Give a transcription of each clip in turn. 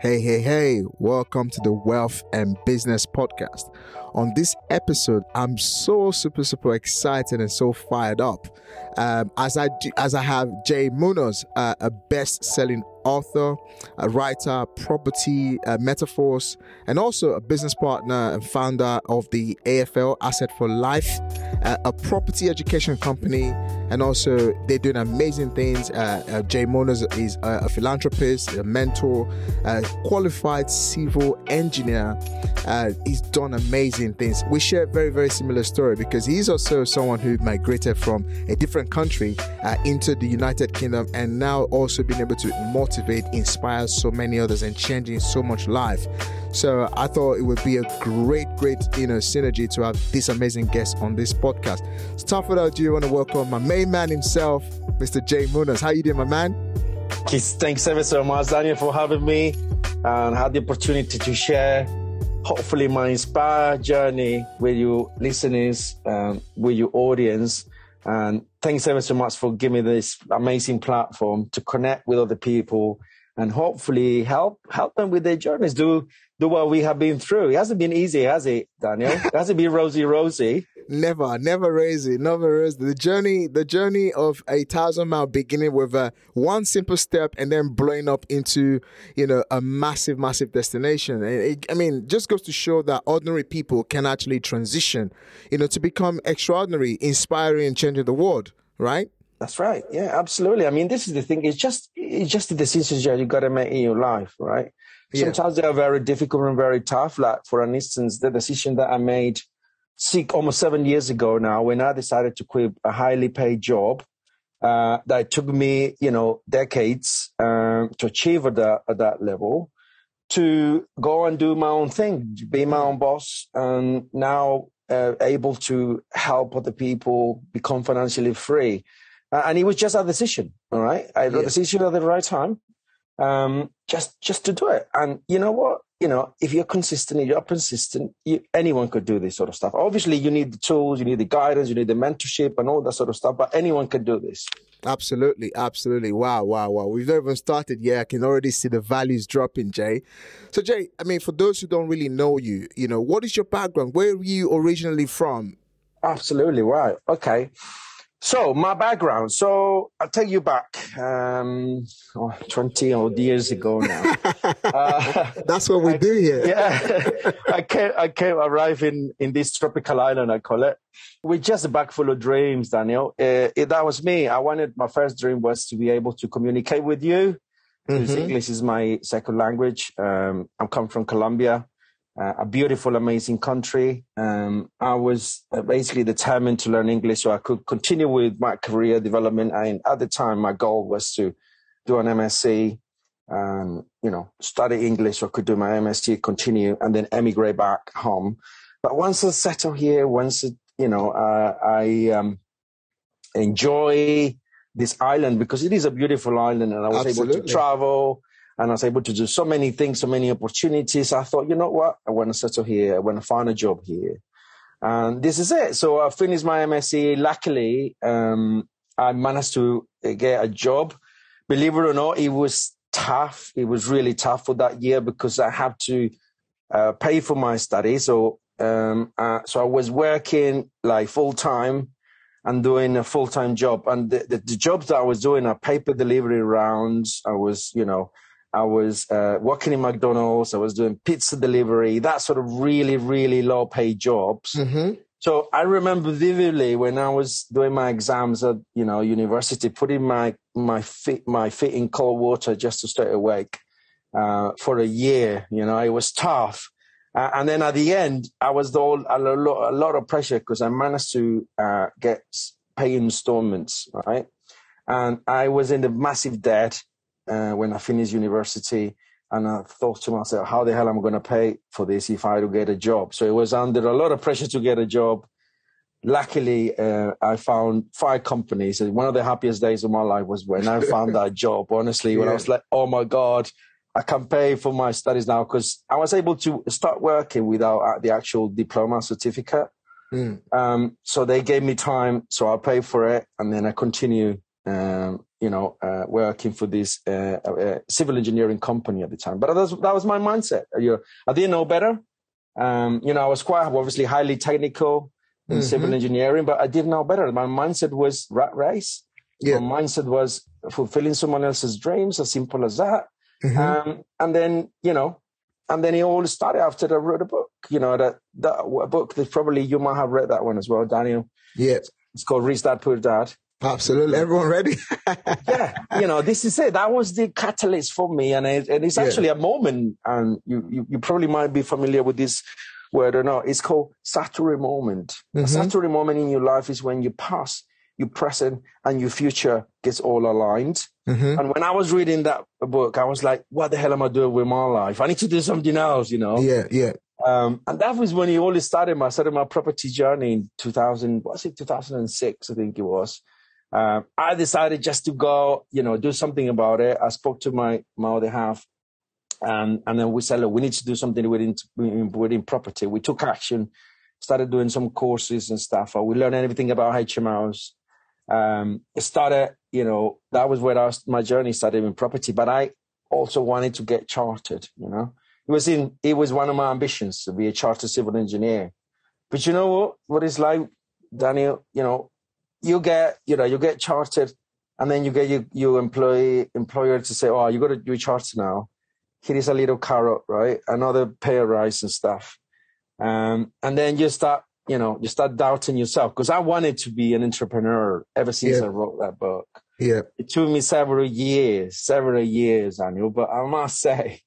Hey, hey, hey, welcome to the Wealth and Business Podcast. On this episode, I'm so super, super excited and so fired up um, as I as I have Jay Munoz, uh, a best-selling author, a writer, property uh, metaphors, and also a business partner and founder of the AFL Asset for Life, uh, a property education company, and also they're doing amazing things. Uh, uh Jay Munoz is a, a, philanthropist, a mentor, a qualified civil engineer. Uh, he's done amazing things. We share a very, very similar story because he's also someone who migrated from a different country uh, into the United Kingdom and now also being able to motivate, inspire so many others and changing so much life. So I thought it would be a great, great, you know, synergy to have this amazing guest on this podcast. So without ado, I want to welcome my main man himself, Mr. Jay Munoz. How you doing, my man? Thanks ever so much, Daniel, for having me and had the opportunity to share hopefully my inspired journey with you listeners, um, with your audience. And thanks ever so much for giving me this amazing platform to connect with other people and hopefully help help them with their journeys. Do do what we have been through. It hasn't been easy, has it, Daniel? It hasn't been rosy, rosy. Never, never rosy, never rosy. The journey, the journey of a thousand mile beginning with a one simple step and then blowing up into, you know, a massive, massive destination. It, I mean, just goes to show that ordinary people can actually transition, you know, to become extraordinary, inspiring, and changing the world. Right? That's right. Yeah, absolutely. I mean, this is the thing. It's just, it's just the decisions that you got to make in your life, right? Yeah. Sometimes they are very difficult and very tough. Like, for an instance, the decision that I made six, almost seven years ago now, when I decided to quit a highly paid job, uh, that took me, you know, decades um, to achieve at that, at that level, to go and do my own thing, be my own boss, and now uh, able to help other people become financially free. Uh, and it was just a decision, all right? I yeah. a decision at the right time um, just just to do it. And you know what? You know, if you're consistent, if you're consistent, you, anyone could do this sort of stuff. Obviously, you need the tools, you need the guidance, you need the mentorship, and all that sort of stuff. But anyone can do this. Absolutely, absolutely. Wow, wow, wow. We've not even started yet. I can already see the values dropping, Jay. So, Jay, I mean, for those who don't really know you, you know, what is your background? Where are you originally from? Absolutely right. Okay. So my background. So I'll take you back um, oh, 20 odd years ago now. uh, That's what we I, do here. Yeah. I came, I came, arrive in, this tropical island, I call it, with just a bag full of dreams, Daniel. Uh, it, that was me. I wanted, my first dream was to be able to communicate with you. Mm-hmm. English is my second language. Um, I'm come from Colombia uh, a beautiful, amazing country. Um, I was uh, basically determined to learn English so I could continue with my career development. And at the time, my goal was to do an MSc, um, you know, study English so I could do my MSc, continue, and then emigrate back home. But once I settle here, once, it, you know, uh, I um, enjoy this island because it is a beautiful island and I was Absolutely. able to travel and I was able to do so many things, so many opportunities. I thought, you know what? I want to settle here. I want to find a job here. And this is it. So I finished my MSc. Luckily, um, I managed to get a job. Believe it or not, it was tough. It was really tough for that year because I had to uh, pay for my studies. So, um, uh, so I was working like full time and doing a full time job. And the, the, the jobs that I was doing are paper delivery rounds. I was, you know, I was uh, working in McDonald's. I was doing pizza delivery, that sort of really, really low paid jobs. Mm-hmm. So I remember vividly when I was doing my exams at you know university, putting my my feet my feet in cold water just to stay awake uh, for a year. You know, it was tough. Uh, and then at the end, I was all, a, lot, a lot of pressure because I managed to uh, get pay installments, right? And I was in the massive debt uh, when I finished university. And I thought to myself, how the hell am I going to pay for this if I don't get a job? So it was under a lot of pressure to get a job. Luckily, uh, I found five companies. And one of the happiest days of my life was when I found that job. Honestly, when yeah. I was like, oh my God, I can pay for my studies now because I was able to start working without uh, the actual diploma certificate. Mm. Um, so they gave me time, so I paid for it, and then I continue um, you know, uh, working for this uh, uh, civil engineering company at the time. But that was, that was my mindset. I didn't know better. Um, you know, I was quite obviously highly technical in mm-hmm. civil engineering, but I didn't know better. My mindset was rat race. Yeah. My mindset was fulfilling someone else's dreams, as simple as that. Mm-hmm. Um, and then, you know, and then it all started after I wrote a book. You know, that that a book that probably you might have read that one as well, Daniel. Yeah, it's called Rich Dad Poor Dad. Absolutely, everyone ready? yeah, you know, this is it. That was the catalyst for me, and it, and it's actually yeah. a moment. And you, you you probably might be familiar with this word or not. It's called Satori moment. Mm-hmm. A Satori moment in your life is when you pass your present and your future gets all aligned. Mm-hmm. And when I was reading that book, I was like, what the hell am I doing with my life? I need to do something else, you know? Yeah, yeah. Um, and that was when it all started. My started my property journey in 2000, was it 2006? I think it was. Uh, I decided just to go, you know, do something about it. I spoke to my my other half, and and then we said, look, we need to do something within within property. We took action, started doing some courses and stuff. We learned everything about HMOs um, started, you know, that was where was, my journey started in property. But I also wanted to get chartered. You know, it was in it was one of my ambitions to be a chartered civil engineer. But you know what? What it's like, Daniel. You know, you get you know you get chartered, and then you get your your employee employer to say, "Oh, you got to do chartered now." Here is a little carrot, right? Another pay rise and stuff. Um, and then you start you know, you start doubting yourself. Because I wanted to be an entrepreneur ever since yeah. I wrote that book. Yeah. It took me several years, several years, Daniel, but I must say,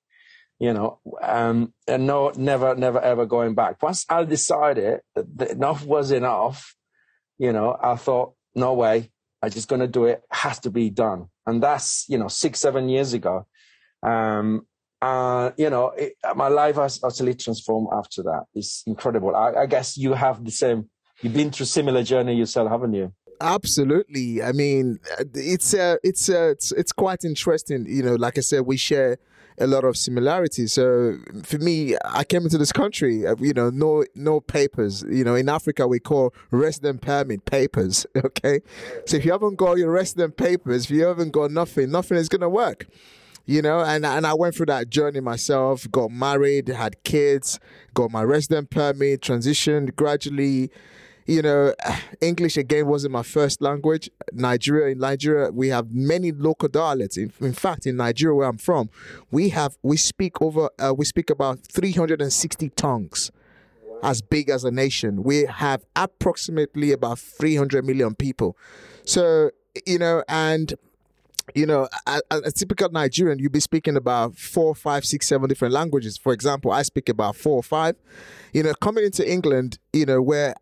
you know, um, and no, never, never, ever going back. Once I decided that enough was enough, you know, I thought, no way, I'm just going to do it. it. Has to be done. And that's, you know, six, seven years ago. Um, uh, you know, it, my life has utterly transformed after that. It's incredible. I, I, guess you have the same. You've been through similar journey yourself, haven't you? Absolutely. I mean, it's uh, it's uh, it's it's quite interesting. You know, like I said, we share a lot of similarities. So for me, I came into this country, uh, you know, no no papers. You know, in Africa we call resident permit papers. Okay, so if you haven't got your resident papers, if you haven't got nothing, nothing is gonna work you know and and I went through that journey myself got married had kids got my resident permit transitioned gradually you know english again wasn't my first language nigeria in nigeria we have many local dialects in, in fact in nigeria where i'm from we have we speak over uh, we speak about 360 tongues as big as a nation we have approximately about 300 million people so you know and you know, a, a, typical Nigerian, you'd be speaking about four, five, six, seven different languages. For example, I speak about four or five. You know, coming into England, you know, where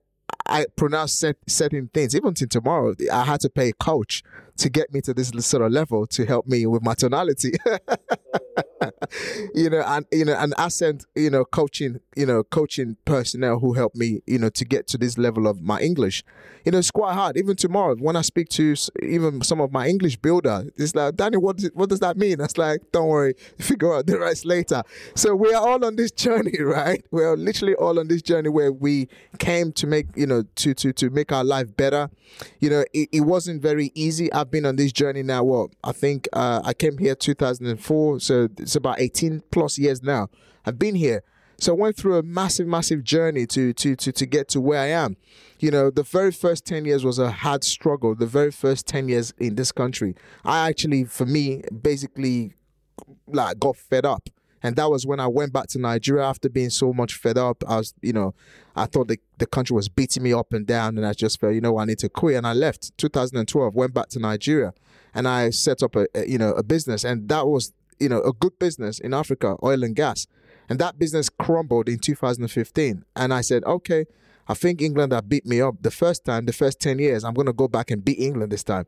I pronounce set, certain things, even to tomorrow, I had to pay a coach to get me to this sort of level to help me with my tonality. you know, and you know, an accent, you know, coaching, you know, coaching personnel who helped me, you know, to get to this level of my English. You know, it's quite hard. Even tomorrow, when I speak to even some of my English builder, it's like, Danny, what does, what does that mean? That's like, don't worry, figure out the rest later. So we are all on this journey, right? We are literally all on this journey where we came to make, you know, to to to make our life better. You know, it, it wasn't very easy. I've been on this journey now. What I think uh, I came here 2004, so it's about 18 plus years now. I've been here. So I went through a massive, massive journey to to to to get to where I am. You know, the very first ten years was a hard struggle. The very first ten years in this country, I actually, for me, basically, like got fed up. And that was when I went back to Nigeria after being so much fed up. I was, you know, I thought the, the country was beating me up and down, and I just felt, you know, I need to quit. And I left 2012, went back to Nigeria, and I set up a, a you know a business, and that was you know a good business in Africa, oil and gas, and that business crumbled in 2015. And I said, okay, I think England have beat me up the first time, the first 10 years. I'm going to go back and beat England this time.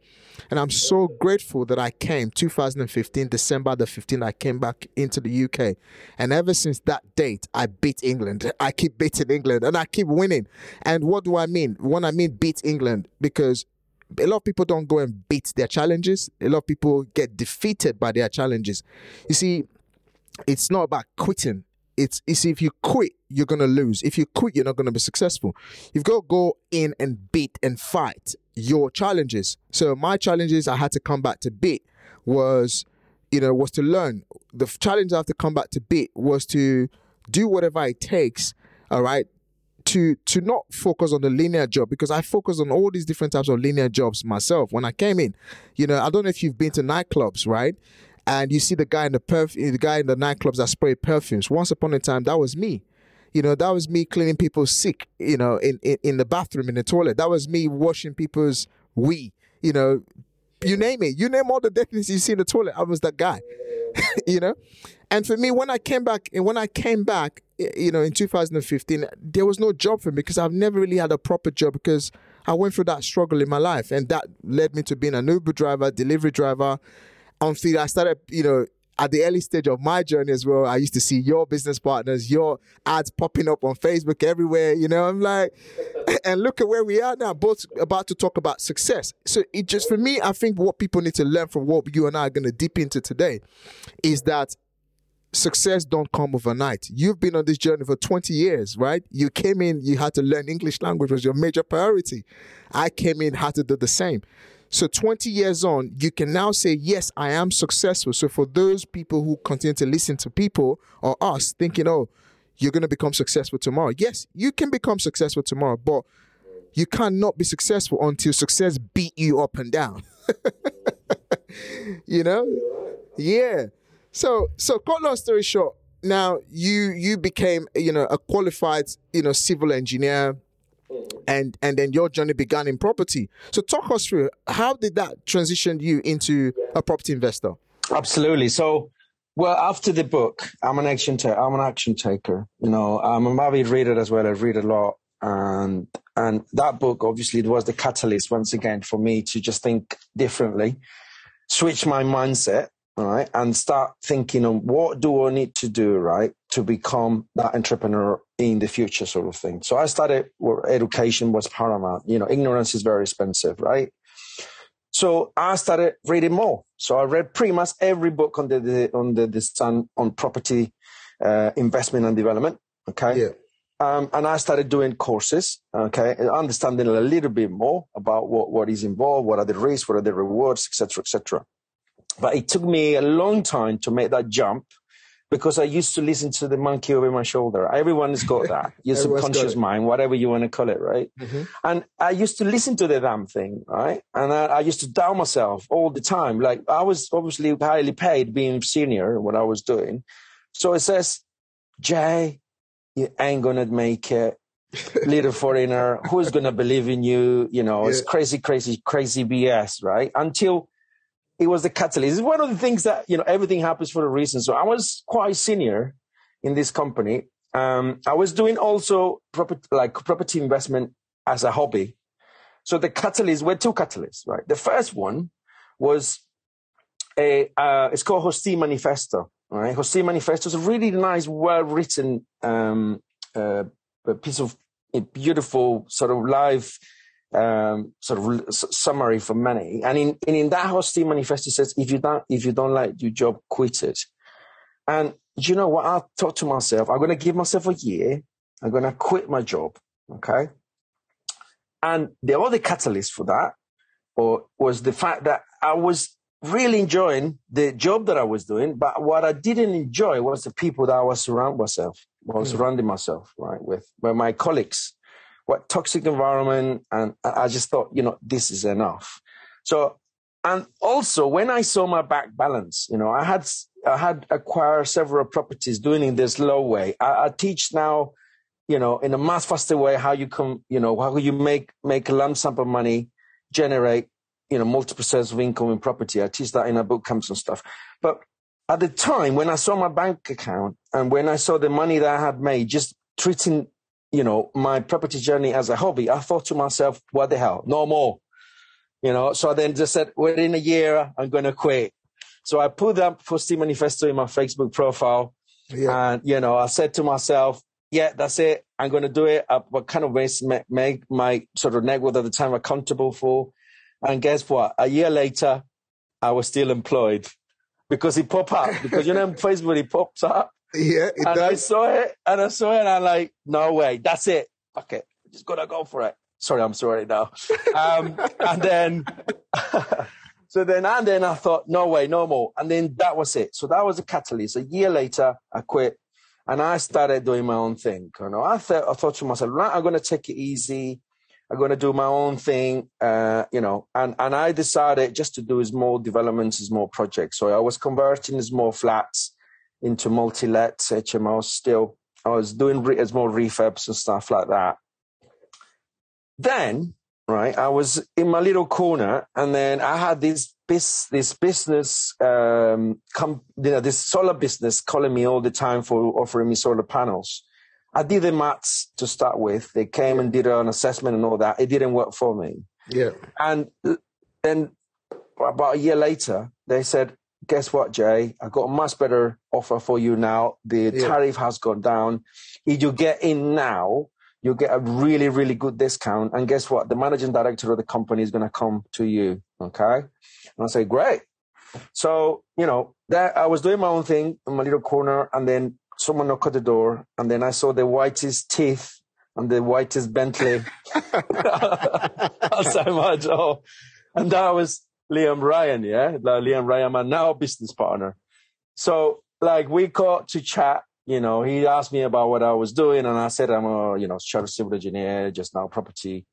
And I'm so grateful that I came 2015, December the 15th, I came back into the UK. And ever since that date, I beat England. I keep beating England and I keep winning. And what do I mean? When I mean beat England, because a lot of people don't go and beat their challenges. A lot of people get defeated by their challenges. You see, it's not about quitting it's, it's if you quit, you're gonna lose. If you quit, you're not gonna be successful. You've got to go in and beat and fight your challenges. So my challenges I had to come back to beat was, you know, was to learn. The challenge I have to come back to beat was to do whatever it takes, all right, to to not focus on the linear job because I focus on all these different types of linear jobs myself. When I came in, you know, I don't know if you've been to nightclubs, right? And you see the guy in the perfume, the guy in the nightclubs that spray perfumes. Once upon a time, that was me. You know, that was me cleaning people's sick, you know, in, in, in the bathroom, in the toilet. That was me washing people's wee, you know, you name it. You name all the deadness you see in the toilet. I was that guy, you know? And for me, when I came back, and when I came back, you know, in 2015, there was no job for me because I've never really had a proper job because I went through that struggle in my life. And that led me to being an Uber driver, delivery driver, until I started, you know, at the early stage of my journey as well, I used to see your business partners, your ads popping up on Facebook everywhere. You know, I'm like, and look at where we are now, both about to talk about success. So it just, for me, I think what people need to learn from what you and I are going to dip into today is that success don't come overnight. You've been on this journey for 20 years, right? You came in, you had to learn English language was your major priority. I came in, had to do the same. So 20 years on, you can now say, yes, I am successful. So for those people who continue to listen to people or us thinking, oh, you're going to become successful tomorrow. Yes, you can become successful tomorrow, but you cannot be successful until success beat you up and down. you know? Yeah. So so cut long story short, now you you became, you know, a qualified, you know, civil engineer and and then your journey began in property. So talk us through how did that transition you into a property investor? Absolutely. So well, after the book, I'm an action ta- I'm an action taker. You know, I'm a avid reader as well. I read a lot, and and that book obviously it was the catalyst once again for me to just think differently, switch my mindset, right, and start thinking on what do I need to do, right, to become that entrepreneur in the future, sort of thing. So I started where education was paramount. You know, ignorance is very expensive, right? So I started reading more. So I read pretty much every book on the, on the, the sun on property uh, investment and development. Okay. Yeah. Um, and I started doing courses, okay, understanding a little bit more about what, what is involved, what are the risks, what are the rewards, etc., etc. But it took me a long time to make that jump because I used to listen to the monkey over my shoulder. Everyone's got that. Your subconscious mind, whatever you want to call it, right? Mm-hmm. And I used to listen to the damn thing, right? And I, I, used to doubt myself all the time. Like I was obviously highly paid being senior, what I was doing. So it says, Jay, you ain't gonna make it. Little foreigner, who's gonna believe in you? You know, yeah. it's crazy, crazy, crazy BS, right? Until it was the catalyst. It's one of the things that, you know, everything happens for a reason. So I was quite senior in this company. Um, I was doing also property, like property investment as a hobby. So the catalysts were two catalysts, right? The first one was a, uh, it's called Holstee Manifesto, right? Holstee Manifesto is a really nice, well written, um, uh, piece of a beautiful sort of live um, sort of summary for many. And in, and in that Holstee manifesto says, if you don't, if you don't like your job, quit it. And you know what? I thought to myself, I'm going to give myself a year. I'm going to quit my job. Okay. And the other catalyst for that or was the fact that I was really enjoying the job that I was doing, but what I didn't enjoy was the people that I was surrounding myself, I was mm. surrounding myself, right, with, were my colleagues what toxic environment. And I just thought, you know, this is enough. So, and also when I saw my back balance, you know, I had, I had acquired several properties doing it this low way. I, I teach now, you know, in a much faster way how you come, you know, how you make, make a lump sum of money, generate, you know, multiple sources of income in property. I teach that in a book camps and stuff. But at the time when I saw my bank account and when I saw the money that I had made, just treating you know, my property journey as a hobby, I thought to myself, what the hell, no more. You know, so I then just said, within a year, I'm going to quit. So I put that Holstee Manifesto in my Facebook profile. Yeah. And, you know, I said to myself, yeah, that's it. I'm going to do it. I, what kind of ways make, make my sort of network at the time accountable for. And guess what? A year later, I was still employed because it popped up. Because, you know, Facebook, it pops up. Yeah, and does. I saw it, and I saw it, and I'm like, no way, that's it. Fuck it, I just gotta go for it. Sorry, I'm sorry now. Um, and then, so then, and then I thought, no way, no more. And then that was it. So that was a catalyst. A year later, I quit and I started doing my own thing. You know, I thought, I thought to myself, right, I'm going to take it easy. I'm going to do my own thing, uh, you know, and, and I decided just to do small developments, small projects. So I was converting small flats into multi-lets, HMOs still. I was doing re- small refurbs and stuff like that. Then, right, I was in my little corner and then I had this this, this business, um, com- you know, this solar business calling me all the time for offering me solar panels. I did the maths to start with. They came and did an assessment and all that. It didn't work for me. Yeah. And then about a year later, they said, guess what, Jay? I've got a much better offer for you now. The yeah. tariff has gone down. If you get in now, you'll get a really, really good discount. And guess what? The managing director of the company is going to come to you. Okay. And I say, great. So, you know, that I was doing my own thing in my little corner and then someone knocked at the door and then I saw the whitest teeth and the whitest Bentley outside my door. And that was Liam Ryan, yeah? Like Liam Ryan, my now business partner. So like we got to chat, you know, he asked me about what I was doing and I said, I'm a, you know, chartered civil engineer, just now property,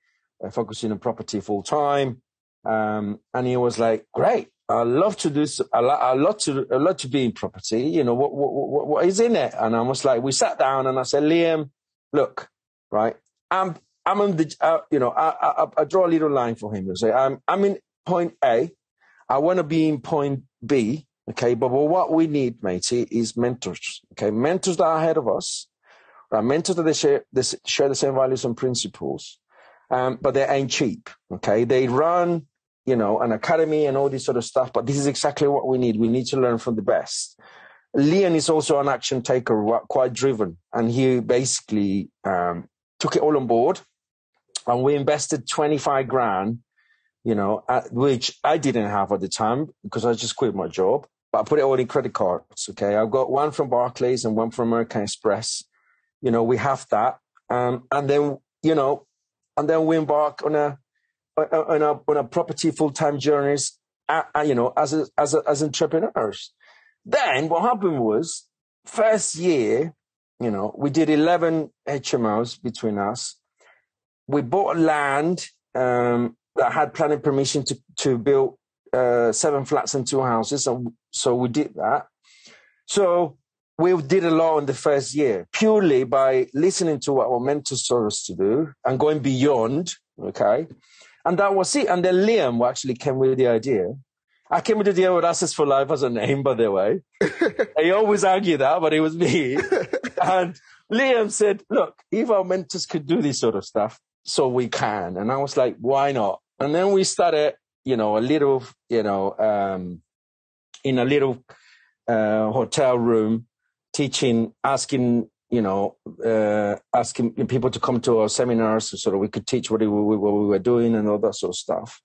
uh, focusing on property full time. Um, and he was like, great. I love to do. I, I love to. I love to be in property. You know what, what? What? What is in it? And I was like, we sat down, and I said, Liam, look, right. I'm. I'm on the. Uh, you know, I, I, I draw a little line for him. You say, I'm. I'm in point A. I want to be in point B. Okay, but what we need, matey, is mentors. Okay, mentors that are ahead of us. Right, mentors that they share, they share the same values and principles, um, but they ain't cheap. Okay, they run you know, an academy and all this sort of stuff. But this is exactly what we need. We need to learn from the best. Liam is also an action taker, quite driven, and he basically um, took it all on board. And we invested 25 grand, you know, which I didn't have at the time because I just quit my job. But I put it all in credit cards. Okay, I've got one from Barclays and one from American Express. You know, we have that, um, and then you know, and then we embark on a on a, on a property full-time journeys, uh, you know, as, a, as, a, as entrepreneurs. Then what happened was first year, you know, we did 11 HMOs between us. We bought land um, that had planning permission to, to build uh, seven flats and two houses. And so we did that. So we did a lot in the first year purely by listening to what our mentors told us to do and going beyond. Okay. And that was it. And then Liam actually came with the idea. I came with the idea with Assets for Life as a name, by the way. I always argue that, but it was me. and Liam said, look, if our mentors could do this sort of stuff, so we can. And I was like, why not? And then we started, you know, a little, you know, um, in a little uh, hotel room, teaching, asking you know, uh, asking people to come to our seminars so that we could teach what we, what we were doing and all that sort of stuff.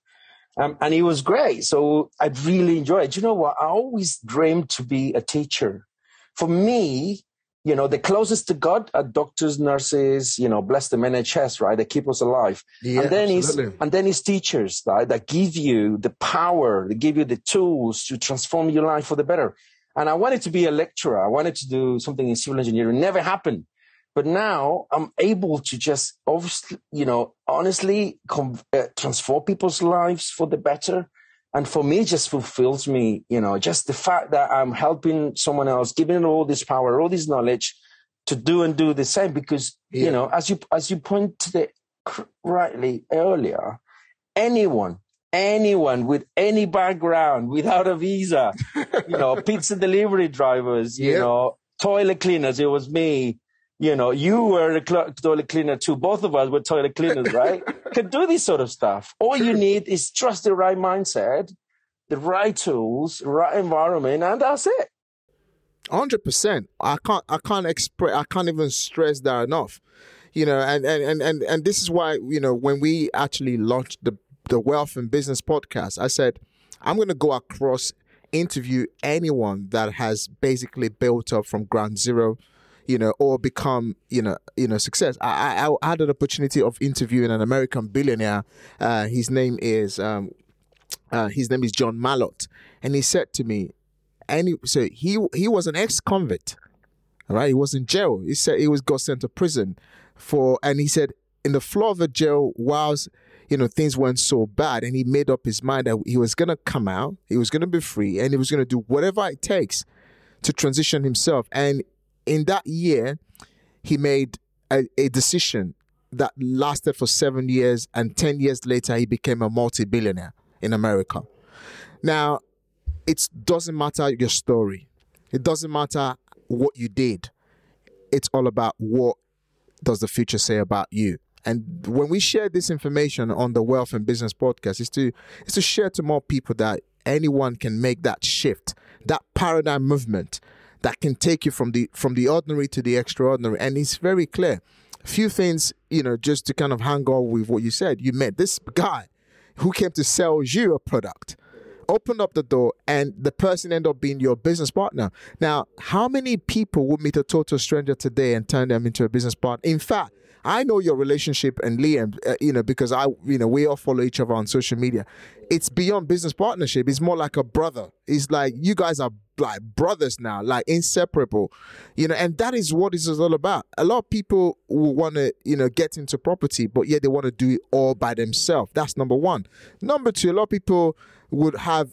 Um, and it was great. So I really enjoyed it. You know what? I always dreamed to be a teacher. For me, you know, the closest to God are doctors, nurses, you know, bless them NHS, right? They keep us alive. Yeah, and then absolutely. and then it's teachers, right? That give you the power, they give you the tools to transform your life for the better. And I wanted to be a lecturer. I wanted to do something in civil engineering. Never happened. But now I'm able to just obviously, you know, honestly com- uh, transform people's lives for the better. And for me, just fulfills me, you know, just the fact that I'm helping someone else, giving all this power, all this knowledge to do and do the same. Because, yeah. you know, as you, as you pointed it rightly earlier, anyone anyone with any background without a visa, you know, pizza delivery drivers, you know, toilet cleaners. It was me. You know, you were a toilet cleaner too. Both of us were toilet cleaners, right? Can do this sort of stuff. All you need is trust the right mindset, the right tools, right environment, and that's it. Hundred percent. I can't. I can't express. I can't even stress that enough. You know, and and and and this is why you know when we actually launched the the Wealth and Business podcast, I said, I'm going to go across, interview anyone that has basically built up from ground zero, you know, or become, you know, you know, success. I, I, I had an opportunity of interviewing an American billionaire. Uh, his name is um, uh, his name is John Mallott, and he said to me, and he, so he he was an ex-convict, right? He was in jail. He said he was got sent to prison for, and he said in the floor of the jail whilst you know things weren't so bad, and he made up his mind that he was gonna come out, he was gonna be free, and he was gonna do whatever it takes to transition himself. And in that year, he made a, a decision that lasted for seven years, and ten years later, he became a multi-billionaire in America. Now, it doesn't matter your story. It doesn't matter what you did. It's all about what does the future say about you. And when we share this information on the Wealth and Business podcast, is to is to share to more people that anyone can make that shift, that paradigm movement that can take you from the from the ordinary to the extraordinary. And it's very clear. A few things, you know, just to kind of hang on with what you said. You met this guy who came to sell you a product opened up the door and the person ended up being your business partner. Now, how many people would meet a total stranger today and turn them into a business partner? In fact, I know your relationship and Liam, uh, you know, because I, you know, we all follow each other on social media. It's beyond business partnership. It's more like a brother. It's like you guys are like brothers now, like inseparable, you know, and that is what this is all about. A lot of people will want to, you know, get into property, but yet they want to do it all by themselves. That's number one. Number two, a lot of people would have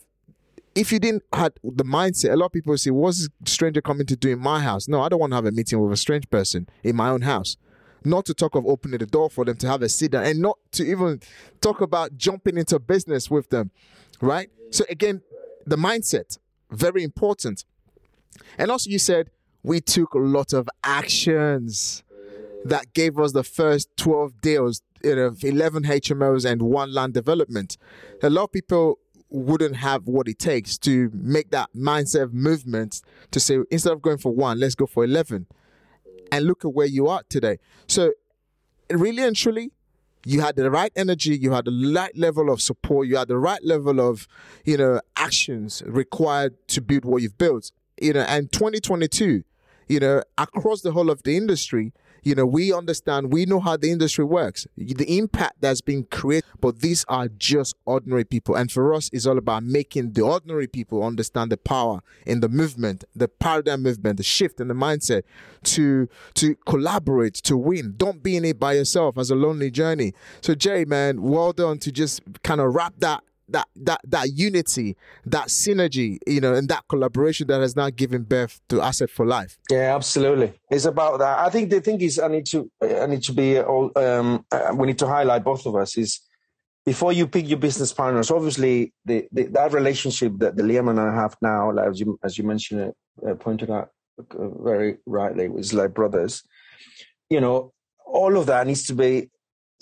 if you didn't had the mindset, a lot of people say, "What's this stranger coming to do in my house?" No, I don't want to have a meeting with a strange person in my own house. Not to talk of opening the door for them to have a sit down, and not to even talk about jumping into business with them, right? So again, the mindset very important. And also, you said we took a lot of actions that gave us the first 12 deals, you know, 11 HMOs and one land development. A lot of people wouldn't have what it takes to make that mindset movement to say, instead of going for one, let's go for 11. And look at where you are today. So, really and truly, you had the right energy, you had the right level of support, you had the right level of, you know, actions required to build what you've built. You know, and 2022, you know, across the whole of the industry, you know, we understand, we know how the industry works, the impact that's been created, but these are just ordinary people. And for us, it's all about making the ordinary people understand the power in the movement, the paradigm movement, the shift in the mindset to to collaborate, to win. Don't be in it by yourself as a lonely journey. So Jay, man, well done to just kind of wrap that that that that unity, that synergy, you know, and that collaboration that has now given birth to Asset for Life. Yeah, absolutely. It's about that. I think the thing is, I need to, I need to be, all, um, uh, we need to highlight both of us is before you pick your business partners. Obviously, the, the that relationship that the Liam and I have now, like as you as you mentioned, uh, pointed out uh, very rightly, was like brothers. You know, all of that needs to be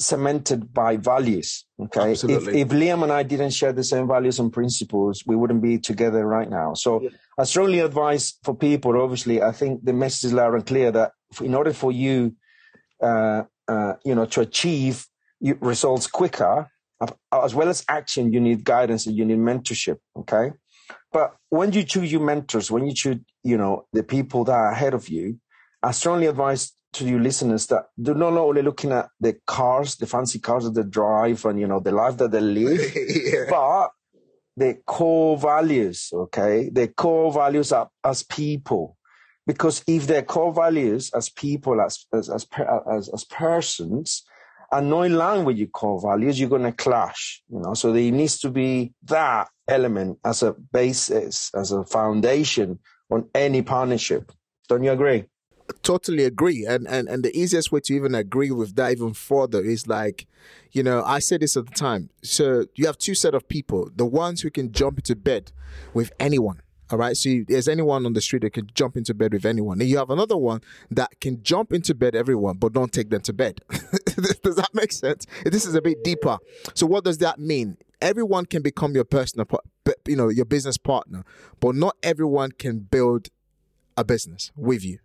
cemented by values. Okay. If, if, Liam and I didn't share the same values and principles, we wouldn't be together right now. So yeah. I strongly advise for people, obviously, I think the message is loud and clear that in order for you, uh, uh, you know, to achieve results quicker, as well as action, you need guidance and you need mentorship. Okay. But when you choose your mentors, when you choose, you know, the people that are ahead of you, I strongly advise to your listeners that do not only looking at the cars, the fancy cars that they drive and, you know, the life that they live, yeah. but the core values, okay? The core values are, as people. Because if their core values as people, as, as, as, as, as persons, are not in line with your core values, you're going to clash, you know? So there needs to be that element as a basis, as a foundation on any partnership. Don't you agree? Totally agree. And, and and the easiest way to even agree with that even further is like you know i said this at the time. So you have two set of people the ones who can jump into bed with anyone all right? So you, there's anyone on the street that can jump into bed with anyone. And you have another one that can jump into bed everyone but don't take them to bed. Does that make sense? This is a bit deeper. So what does that mean? Everyone can become your personal you know your business partner but not everyone can build a business with you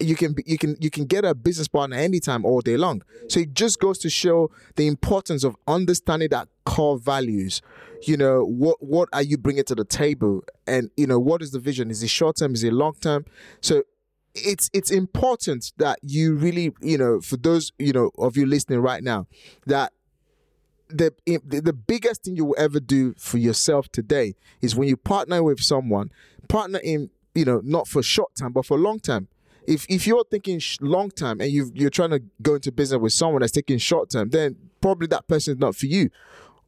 you can you can you can get a business partner anytime all day long. So it just goes to show the importance of understanding that core values. You know what what are you bringing to the table? And you know what is the vision? Is it short term is it long term so it's it's important that you really you know for those you know of you listening right now that the the biggest thing you will ever do for yourself today is when you partner with someone partner in you know not for short time but for long term if if you're thinking long term and you you're trying to go into business with someone that's taking short term then probably that person is not for you.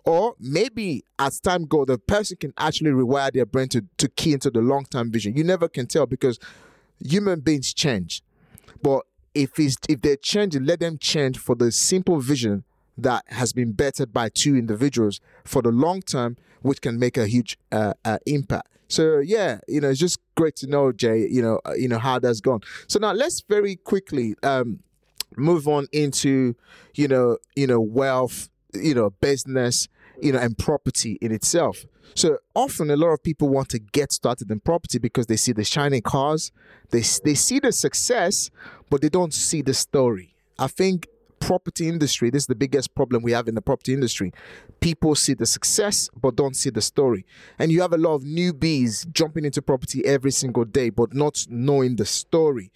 Or maybe as time goes the person can actually rewire their brain to, to key into the long term vision. You never can tell because human beings change. But if it's if they're changing let them change for the simple vision that has been bettered by two individuals for the long term, which can make a huge uh, uh, impact. So yeah, you know, it's just great to know, Jay. You know, uh, you know how that's gone. So now let's very quickly um, move on into, you know, you know, wealth, you know, business, you know, and property in itself. So often, a lot of people want to get started in property because they see the shining cars, they they see the success, but they don't see the story. I think property industry, this is the biggest problem we have in the property industry. People see the success but don't see the story. And you have a lot of newbies jumping into property every single day but not knowing the story.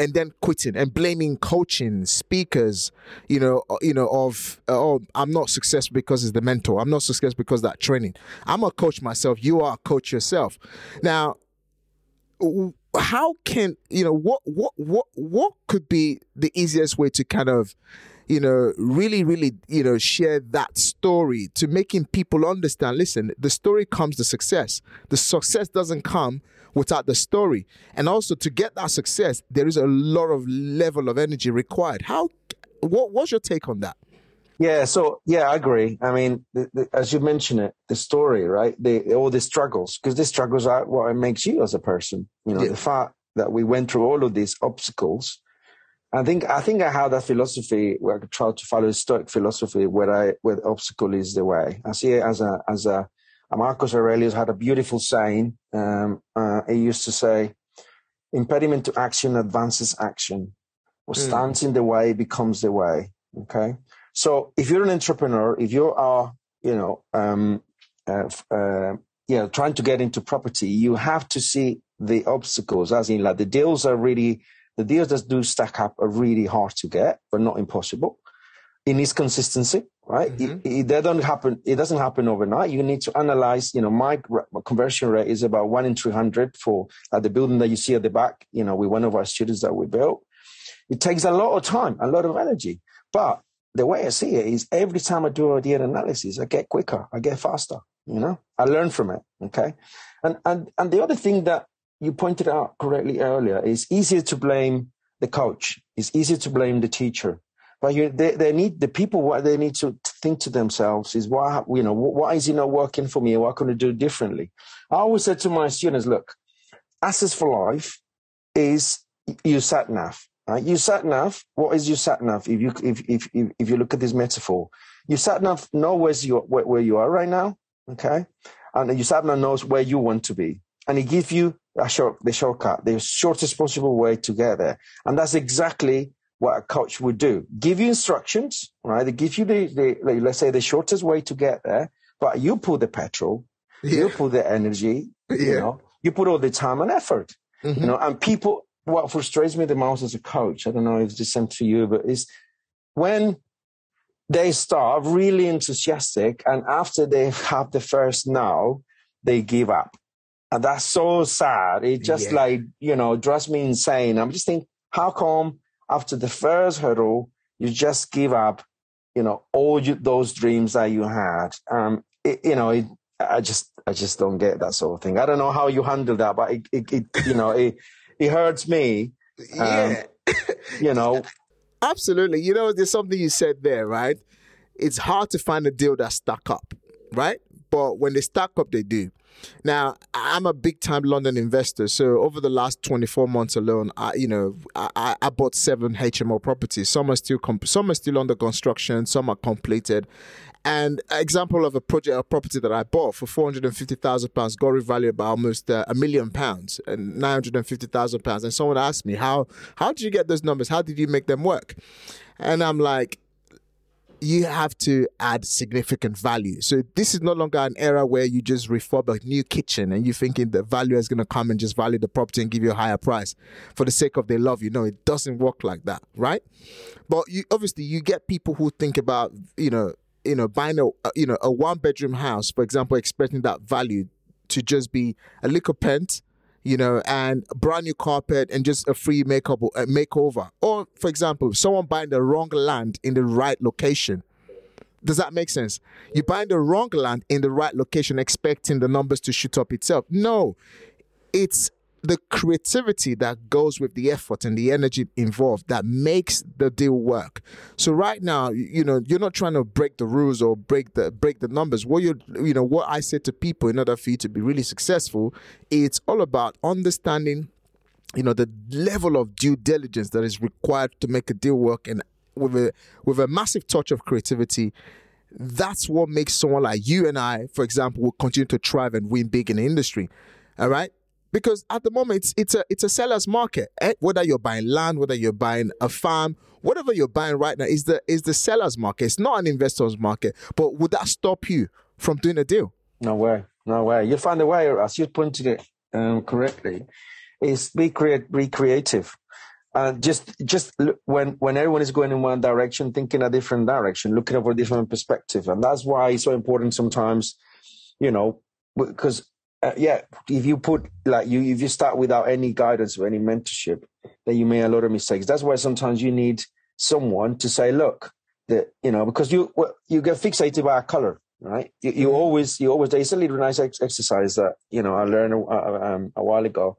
And then quitting and blaming coaching speakers, you know, uh, you know, of uh, oh, I'm not successful because it's the mentor. I'm not successful because that training. I'm a coach myself. You are a coach yourself. Now, how can you know what what what what could be the easiest way to kind of you know really really you know share that story to making people understand listen the story comes the success. The success doesn't come without the story. And also to get that success there is a lot of level of energy required. How what what's your take on that yeah, so yeah, I agree. I mean, the, the, as you mentioned it, the story, right? The, all the struggles, because the struggles are what makes you as a person. You know, yeah. the fact that we went through all of these obstacles. I think I think I have that philosophy where I try to follow a Stoic philosophy, where I where obstacle is the way. I see it as a as a, a Marcus Aurelius had a beautiful saying. Um, uh, he used to say, "Impediment to action advances action. What mm. stands in the way becomes the way." Okay. So if you're an entrepreneur, if you are, you know, um, uh, uh, you know, trying to get into property, you have to see the obstacles, as in like the deals are really, the deals that do stack up are really hard to get, but not impossible. It needs consistency, right? Mm-hmm. It, it, don't happen. It doesn't happen overnight. You need to analyze. You know, my, my conversion rate is about one in three hundred for uh, the building that you see at the back. You know, with one of our students that we built. It takes a lot of time, a lot of energy, but the way I see it is every time I do a data analysis, I get quicker, I get faster, you know, I learn from it. Okay. And, and, and the other thing that you pointed out correctly earlier is easier to blame the coach. It's easier to blame the teacher, but you, they, they need the people, what they need to think to themselves is why, you know, why is it not working for me? What can I do differently? I always said to my students, look, Asset for Life is you sat nav. You sat nav. What is you sat nav? If you if if if you look at this metaphor, you sat nav know where's you where, where you are right now, okay, and you sat nav knows where you want to be, and it gives you a short the shortcut, the shortest possible way to get there, and that's exactly what a coach would do. Give you instructions, right? They give you the, the let's say the shortest way to get there, but you put the petrol, yeah. you put the energy, yeah. you know, you put all the time and effort, mm-hmm. you know, and people what frustrates me the most as a coach, I don't know if it's the same to you, but is when they start really enthusiastic and after they have the first no, they give up. And that's so sad. It just yeah. like, you know, drives me insane. I'm just thinking, how come after the first hurdle, you just give up, you know, all you, those dreams that you had? Um, it, you know, it, I just, I just don't get that sort of thing. I don't know how you handle that, but it, it, it you know, it, he hurts me. Yeah. Um, you know. Absolutely. You know, there's something you said there, right? It's hard to find a deal that stuck up, right? But when they stack up, they do. Now, I'm a big time London investor. So over the last 24 months alone, I, you know, I, I bought seven HMO properties. Some are still comp- some are still under construction, some are completed. And example of a project, a property that I bought for four hundred and fifty thousand pounds, got revalued by almost uh, a million pounds and nine hundred and fifty thousand pounds. And someone asked me, "How how did you get those numbers? How did you make them work?" And I'm like, you have to add significant value. So this is no longer an era where you just refurb a new kitchen and you're thinking the value is going to come and just value the property and give you a higher price for the sake of they love you. No, it doesn't work like that, right? But you obviously you get people who think about you know you know buying a you know a one bedroom house, for example, expecting that value to just be a little pent you know, and brand new carpet and just a free makeup uh, makeover. Or, for example, someone buying the wrong land in the right location. Does that make sense? You buying the wrong land in the right location, expecting the numbers to shoot up itself. No, it's the creativity that goes with the effort and the energy involved that makes the deal work. So right now, you know, you're not trying to break the rules or break the break the numbers. What you you know, what I say to people in order for you to be really successful, it's all about understanding you know the level of due diligence that is required to make a deal work and with a with a massive touch of creativity that's what makes someone like you and I, for example, will continue to thrive and win big in the industry. All right because at the moment it's, it's a it's a seller's market. Eh? Whether you're buying land, whether you're buying a farm, whatever you're buying right now is the is the seller's market. It's not an investor's market. But would that stop you from doing a deal? No way, no way. You'll find a way, as you pointed it um, correctly, is be create, be creative. Uh, just just when when everyone is going in one direction, thinking a different direction, looking over a different perspective, and that's why it's so important sometimes. You know, because uh, yeah, if you put like you, if you start without any guidance or any mentorship, then you make a lot of mistakes. That's why sometimes you need someone to say, look, that you know, because you you get fixated by a color, right? You, you mm-hmm. always you always. There's a little nice exercise that you know I learned a, um, a while ago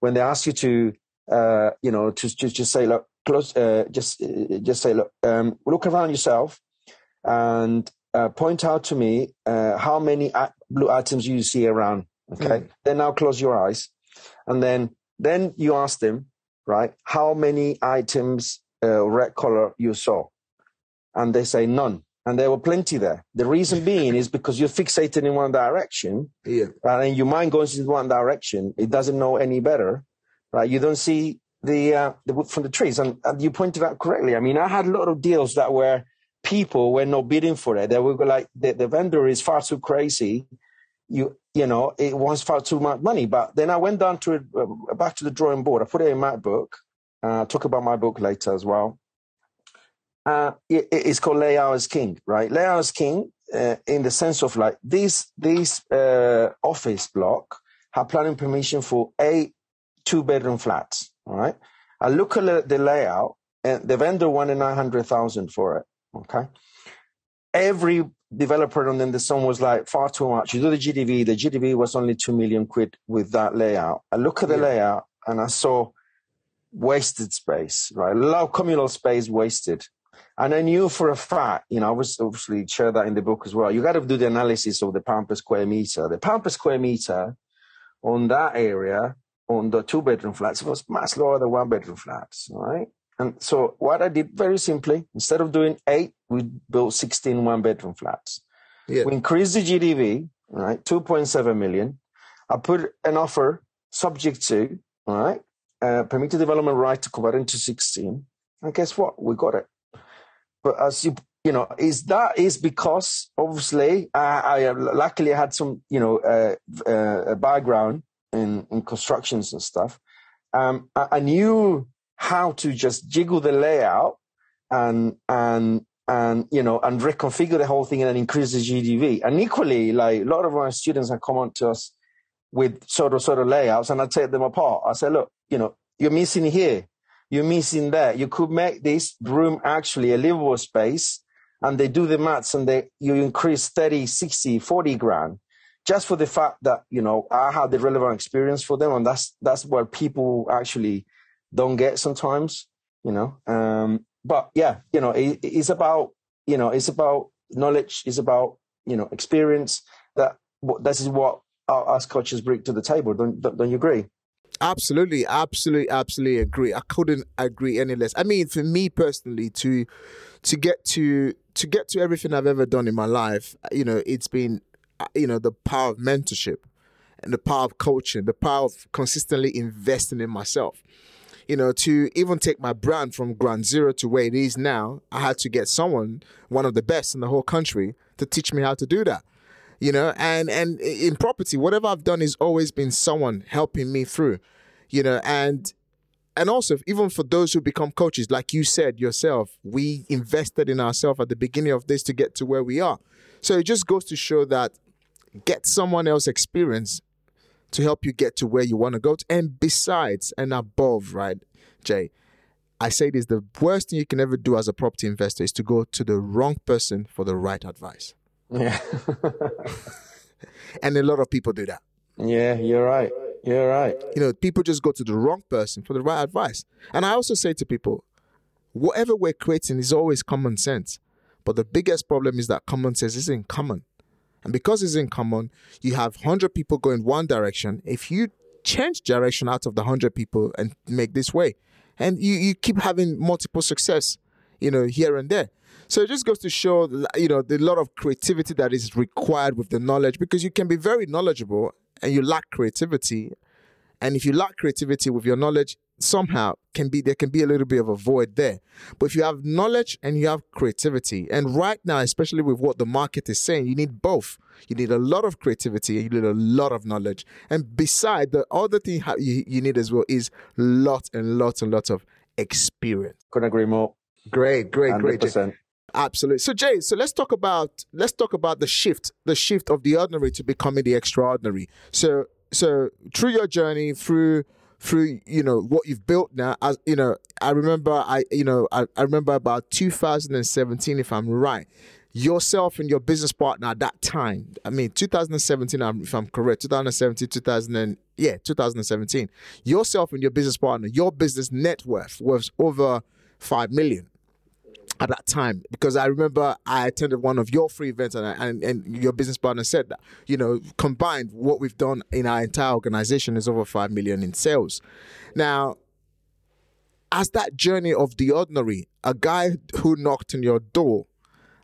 when they ask you to uh, you know to just just say look close uh, just uh, just say look um, look around yourself and uh, point out to me uh, how many blue items you see around Okay. Mm. Then now close your eyes. And then, then you ask them, right, how many items, uh, red color you saw? And they say none. And there were plenty there. The reason being is because you're fixated in one direction. Yeah. And your mind goes in one direction. It doesn't know any better. Right. You don't see the, uh, the wood from the trees. And, and you pointed out correctly. I mean, I had a lot of deals that were people were not bidding for it. They were like, the, the vendor is far too crazy you you know it was far too much money. But then I went down to it, uh, back to the drawing board. I put it in my book. Uh, talk about my book later as well. Uh, it, it's called Layout as King, right? Layout as King, uh, in the sense of like this this uh, office block have planning permission for eight two bedroom flats. All right. I look at the layout, and the vendor wanted nine hundred thousand for it. Okay. Every developer and then the song was like far too much. You do the GDV, the GDV was only two million quid with that layout. I look at the yeah. layout and I saw wasted space, right? A lot of communal space wasted. And I knew for a fact, you know, I was obviously share that in the book as well. You got to do the analysis of the pound per square meter. The pound per square meter on that area on the two bedroom flats was much lower than one bedroom flats, right? And so what I did very simply, instead of doing eight, we built 16 one bedroom flats. Yeah. We increased the GDV, right, 2.7 million. I put an offer subject to, right, uh, permitted development right to convert into 16. And guess what? We got it. But as you, you know, is that is because obviously I, I luckily had some, you know, uh, uh, background in, in constructions and stuff. Um, I, I knew how to just jiggle the layout and and and you know and reconfigure the whole thing and then increase the GDV. And equally, like a lot of our students have come on to us with sort of sort of layouts, and I take them apart. I say, look, you know, you're missing here, you're missing there. You could make this room actually a livable space, and they do the maths and they you increase 30, 60, 40 grand just for the fact that you know I had the relevant experience for them, and that's that's where people actually don't get sometimes, you know. Um, but yeah, you know, it, it's about you know, it's about knowledge, it's about you know, experience. That this is what us coaches bring to the table. Don't don't you agree? Absolutely, absolutely, absolutely agree. I couldn't agree any less. I mean, for me personally, to to get to to get to everything I've ever done in my life, you know, it's been you know the power of mentorship and the power of coaching, the power of consistently investing in myself You know, to even take my brand from ground zero to where it is now, I had to get someone, one of the best in the whole country, to teach me how to do that. You know, and and in property, whatever I've done has always been someone helping me through. You know, and and also even for those who become coaches, like you said yourself, we invested in ourselves at the beginning of this to get to where we are. So it just goes to show that get someone else experience to help you get to where you want to go. To. And besides and above, right, Jay, I say this the worst thing you can ever do as a property investor is to go to the wrong person for the right advice. Yeah. and a lot of people do that. Yeah, you're right. You're right. You know, people just go to the wrong person for the right advice. And I also say to people, whatever we're creating is always common sense. But the biggest problem is that common sense isn't common. And because it's in common, you have 100 people going one direction. If you change direction out of the 100 people and make this way, and you, you keep having multiple success, you know, here and there. So it just goes to show, you know, the lot of creativity that is required with the knowledge because you can be very knowledgeable and you lack creativity. And if you lack creativity with your knowledge, somehow can be there can be a little bit of a void there. But if you have knowledge and you have creativity, and right now, especially with what the market is saying, you need both. You need a lot of creativity and you need a lot of knowledge. And beside the other thing you, you need as well is lots and lots and lots of experience. Couldn't agree more. Great, great, 100%. great. Absolutely. So Jay, so let's talk about let's talk about the shift, the shift of the ordinary to becoming the extraordinary. So so through your journey, through through you know what you've built now as you know i remember i you know I, I remember about 2017 if i'm right yourself and your business partner at that time i mean 2017 if i'm correct 2017 2000 and, yeah 2017 yourself and your business partner your business net worth was over 5 million at that time because I remember I attended one of your free events and, and, and your business partner said that, you know, combined what we've done in our entire organization is over 5 million in sales. Now, as that journey of the ordinary, a guy who knocked on your door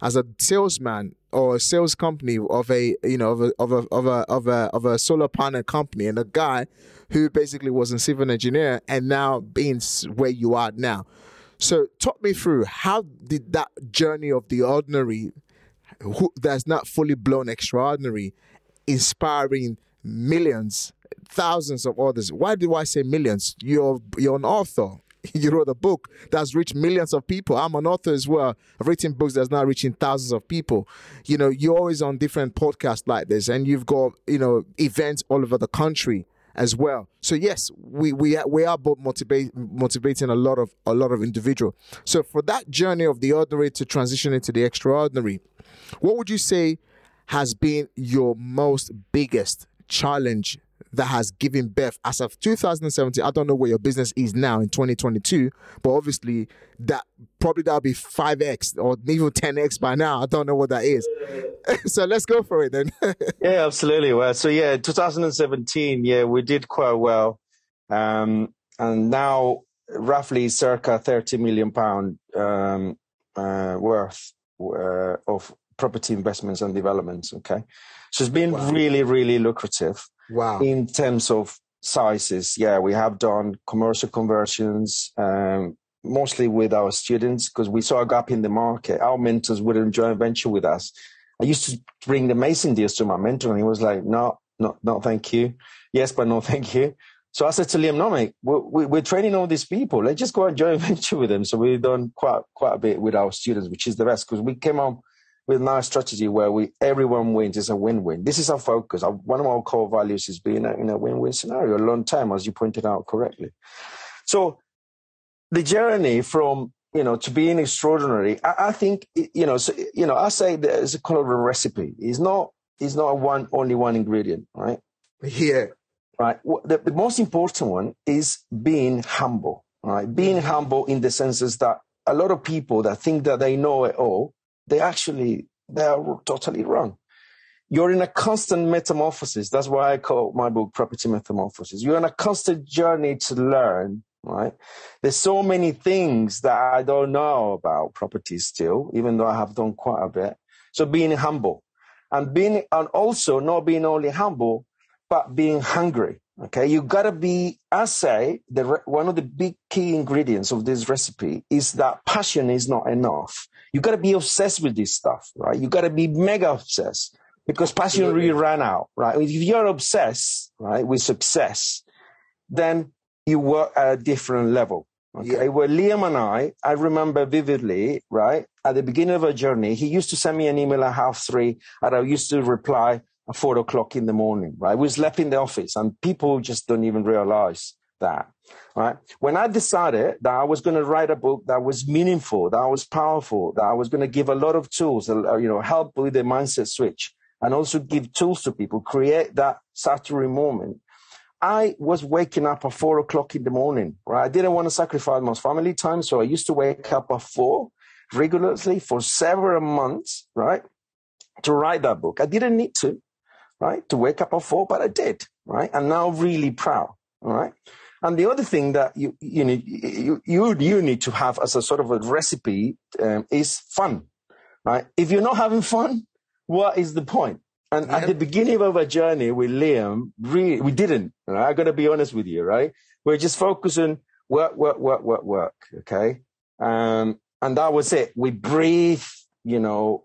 as a salesman or a sales company of a you know of a of a of a of a, of a solar panel company and a guy who basically was a civil engineer and now being where you are now so, talk me through how did that journey of the ordinary, who, that's not fully blown extraordinary, inspiring millions, thousands of others. Why do I say millions? You're you're an author. You wrote a book that's reached millions of people. I'm an author as well. I've written books that's now reaching thousands of people. You know, you're always on different podcasts like this, and you've got you know events all over the country as well. So yes, we we are, we are both motivate, motivating a lot of a lot of individual. So for that journey of the ordinary to transition into the extraordinary, what would you say has been your most biggest challenge that has given birth. As of 2017 i don't know where your business is now in 2022 but obviously that probably that'll be 5x or even 10x by now. I don't know what that is. So let's go for it then. Yeah absolutely. Well so yeah 2017 yeah we did quite well. Um, and now roughly circa 30 million pound um, uh, worth uh, of property investments and developments okay? So it's been wow. really really lucrative Wow. In terms of sizes, yeah, we have done commercial conversions, um, mostly with our students because we saw a gap in the market. Our mentors wouldn't venture with us. I used to bring the mason deals to my mentor, and he was like, "No, no, no, thank you. Yes, but no, thank you." So I said to Liam, "No, we're, we're training all these people. Let's just go and join venture with them." So we've done quite quite a bit with our students, which is the best because we came on with my strategy where we everyone wins is a win-win. This is our focus. Our, one of our core values is being a, in a win-win scenario, a long time, as you pointed out correctly. So the journey from you know to being extraordinary, I, I think you know, so, you know, I say there's a kind of a recipe. It's not it's not a one only one ingredient, right? Yeah. Right. The, the most important one is being humble. Right. Being mm-hmm. humble in the senses that a lot of people that think that they know it all they actually they are totally wrong. You're in a constant metamorphosis. That's why I call my book Property Metamorphosis. You're on a constant journey to learn, right? There's so many things that I don't know about property still, even though I have done quite a bit. So being humble and being, and also not being only humble, but being hungry, Okay, you gotta be. I say the one of the big key ingredients of this recipe is that passion is not enough. You gotta be obsessed with this stuff, right? You gotta be mega obsessed because passion Absolutely. really ran out, right? If you're obsessed, right, with success, then you work at a different level. Okay. Yeah. Well, Liam and I, I remember vividly, right, at the beginning of our journey, he used to send me an email at half three, and I used to reply at four o'clock in the morning, right? We slept in the office, and people just don't even realize that, right? When I decided that I was going to write a book that was meaningful, that was powerful, that I was going to give a lot of tools, uh, you know, help with the mindset switch, and also give tools to people, create that Saturday moment I was waking up at four o'clock in the morning, right? I didn't want to sacrifice my family time. So I used to wake up at four regularly for several months, right? To write that book. I didn't need to, right? To wake up at four, but I did, right? I'm now really proud, all right? And the other thing that you, you need, you, you, you need to have as a sort of a recipe um, is fun, right? If you're not having fun, what is the point? And at the beginning of our journey with Liam, we, we didn't. Right? I got to be honest with you, right? We're just focusing work, work, work, work, work. Okay. Um, and that was it. We breathe, you know,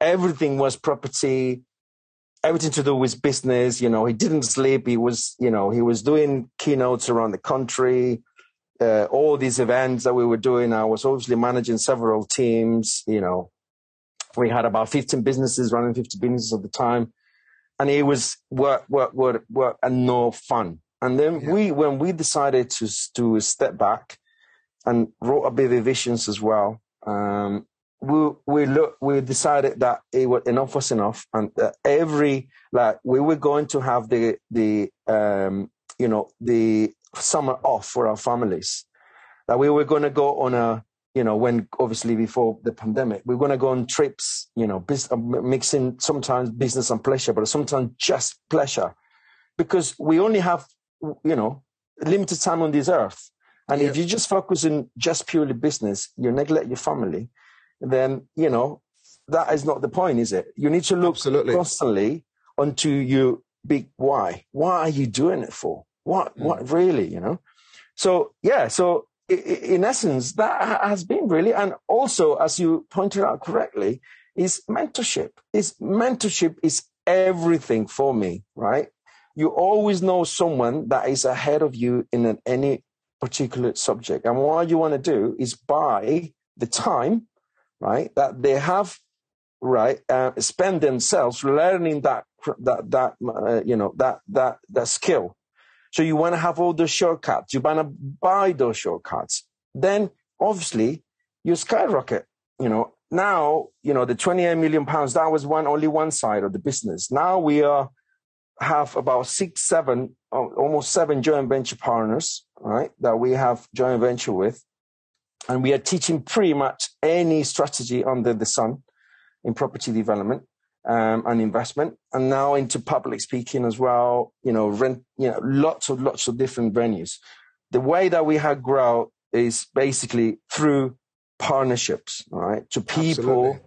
everything was property, everything to do with business. You know, he didn't sleep. He was, you know, he was doing keynotes around the country. Uh, all these events that we were doing. I was obviously managing several teams, you know, we had about 15 businesses running 50 businesses at the time. And it was work, work, work, work, and no fun. And then yeah. we, when we decided to, to step back and wrote a bit of visions as well, um, we, we look, we decided that it was enough was enough. And every, like, we were going to have the, the, um, you know, the summer off for our families. That we were going to go on a, you know, when obviously before the pandemic, we're going to go on trips, you know, uh, mixing sometimes business and pleasure, but sometimes just pleasure because we only have, you know, limited time on this earth. And yeah. if you just focus on just purely business, you neglect your family, then, you know, that is not the point, is it? You need to look Absolutely. constantly onto your big why. Why are you doing it for? What, mm. what really, you know? So, yeah, so in essence, that has been really, and also, as you pointed out correctly, is mentorship. Is mentorship is everything for me, right? You always know someone that is ahead of you in an, any particular subject, and what you want to do is buy the time, right, that they have, right, uh, spend themselves learning that that that uh, you know that that that skill so you want to have all the shortcuts. You want to buy those shortcuts. Then obviously you skyrocket. You know, now, you know, the 28 million pounds, that was one, only one side of the business. Now we are, have about six, seven, almost seven joint venture partners, right? That we have joint venture with. And we are teaching pretty much any strategy under the sun in property development um, and investment, and now into public speaking as well. You know, rent, you know, lots of lots of different venues. The way that we have grown is basically through partnerships, right? To people Absolutely.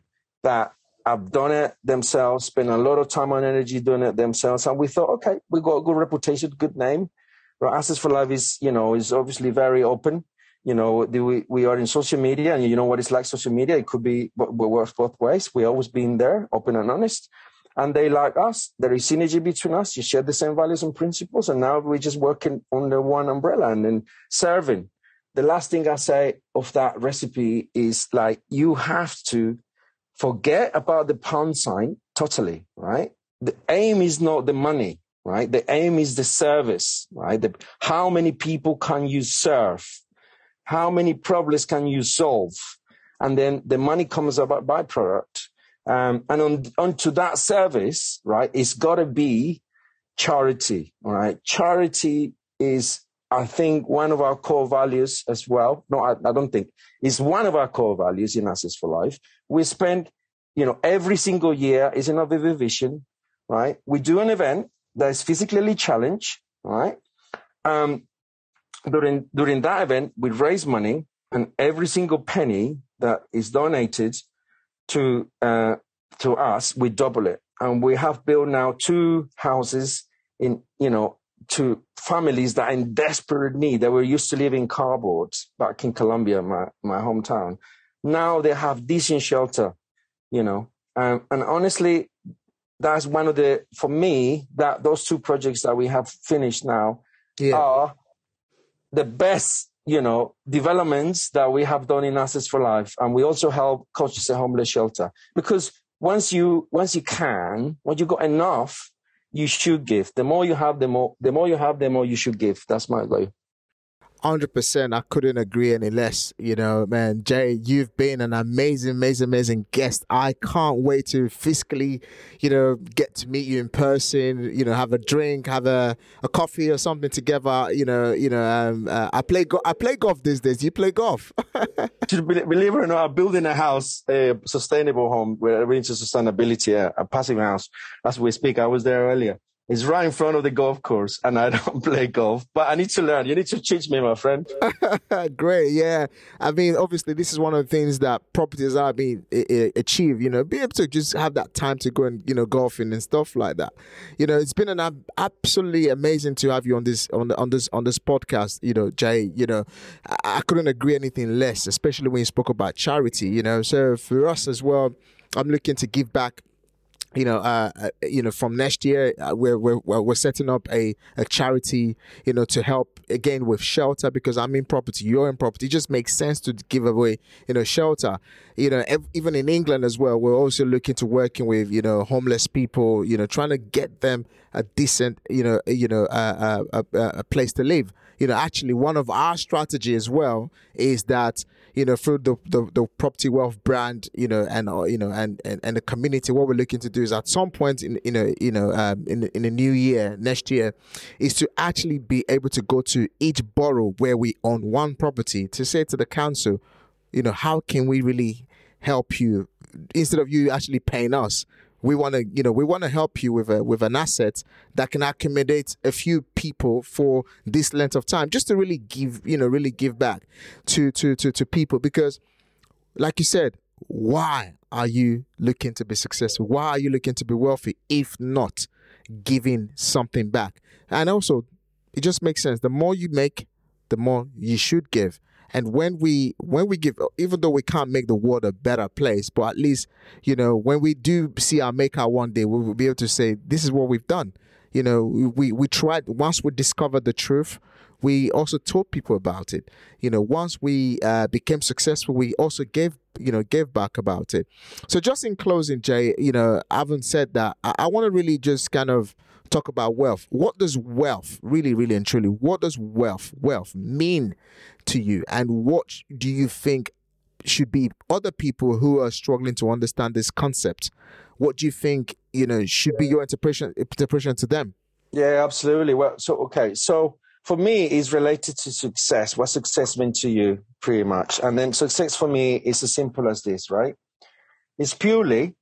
that have done it themselves, spend a lot of time and energy doing it themselves, and we thought, okay, we got a good reputation, good name. Right? Assets for Life is, you know, is obviously very open you know, we, we are in social media and you know what it's like social media. It could be, but works both ways. We always been there, open and honest. And they like us. There is synergy between us. You share the same values and principles. And now we're just working under one umbrella and then serving. The last thing I say of that recipe is like, you have to forget about the pound sign totally, right? The aim is not the money, right? The aim is the service, right? The, how many people can you serve? How many problems can you solve? And then the money comes about byproduct. Um, and on, onto that service, right, it's got to be charity, all right? Charity is, I think, one of our core values as well. No, I, I don't think. It's one of our core values in Assets for Life. We spend, you know, every single year is another vision, right? We do an event that is physically challenged, right? Um, during during that event, we raise money, and every single penny that is donated to uh, to us, we double it, and we have built now two houses in you know to families that are in desperate need. They were used to living in cardboard back in Colombia, my, my hometown. Now they have decent shelter, you know. Um, and honestly, that's one of the, for me, that those two projects that we have finished now yeah. are the best, you know, developments that we have done in Assets for Life. And we also help coaches a homeless shelter because once you, once you can, once you got enough, you should give. The more you have, the more the more you have, the more you should give. That's my goal. Hundred percent. I couldn't agree any less. You know, man, Jay, you've been an amazing, amazing, amazing guest. I can't wait to physically, you know, get to meet you in person. You know, have a drink, have a, a coffee or something together. You know, you know. Um, uh, I play go- I play golf these days. You play golf. Believe it or not, I'm building a house, a sustainable home, where we're into sustainability, a, a passive house. As we speak, I was there earlier. It's right in front of the golf course, and I don't play golf, but I need to learn. You need to teach me, my friend. Great, yeah. I mean, obviously, this is one of the things that properties are being achieved. You know, be able to just have that time to go and you know golfing and stuff like that. You know, it's been an absolutely amazing to have you on this on on this on this podcast. You know, Jay. You know, I, I couldn't agree anything less, especially when you spoke about charity. You know, so for us as well, I'm looking to give back you know, uh, uh, you know, from next year, uh, we're, we're, we're setting up a, a charity, you know, to help again with shelter because I'm in property, you're in property. It just makes sense to give away, you know, shelter. You know, ev- even in England as well, we're also looking to working with, you know, homeless people, you know, trying to get them a decent, you know, you know, a, a, a place to live. You know, actually, one of our strategy as well is that you know, through the, the, the property wealth brand, you know, and uh, you know, and, and and the community, what we're looking to do is at some point in you know, you know, um, in in the new year, next year, is to actually be able to go to each borough where we own one property to say to the council, you know, how can we really help you instead of you actually paying us we want to you know we want to help you with a with an asset that can accommodate a few people for this length of time just to really give you know really give back to to to, to people. Because like you said why are you looking to be successful? Why are you looking to be wealthy if not giving something back? And also it just makes sense. The more you make the more you should give and when we when we give, even though we can't make the world a better place, but at least you know when we do see our maker one day, we will be able to say this is what we've done. You know, we we tried once we discovered the truth. We also told people about it. You know, once we uh, became successful, we also gave you know gave back about it. So just in closing, Jay, you know, I haven't said that. I, I want to really just kind of talk about wealth. What does wealth really, really and truly, what does wealth, wealth mean to you? And what do you think should be other people who are struggling to understand this concept? What do you think, you know, should be your interpretation interpretation to them? Yeah, absolutely. Well, so okay. So for me is related to success. What success meant to you, pretty much. And then success for me is as simple as this, right? It's purely,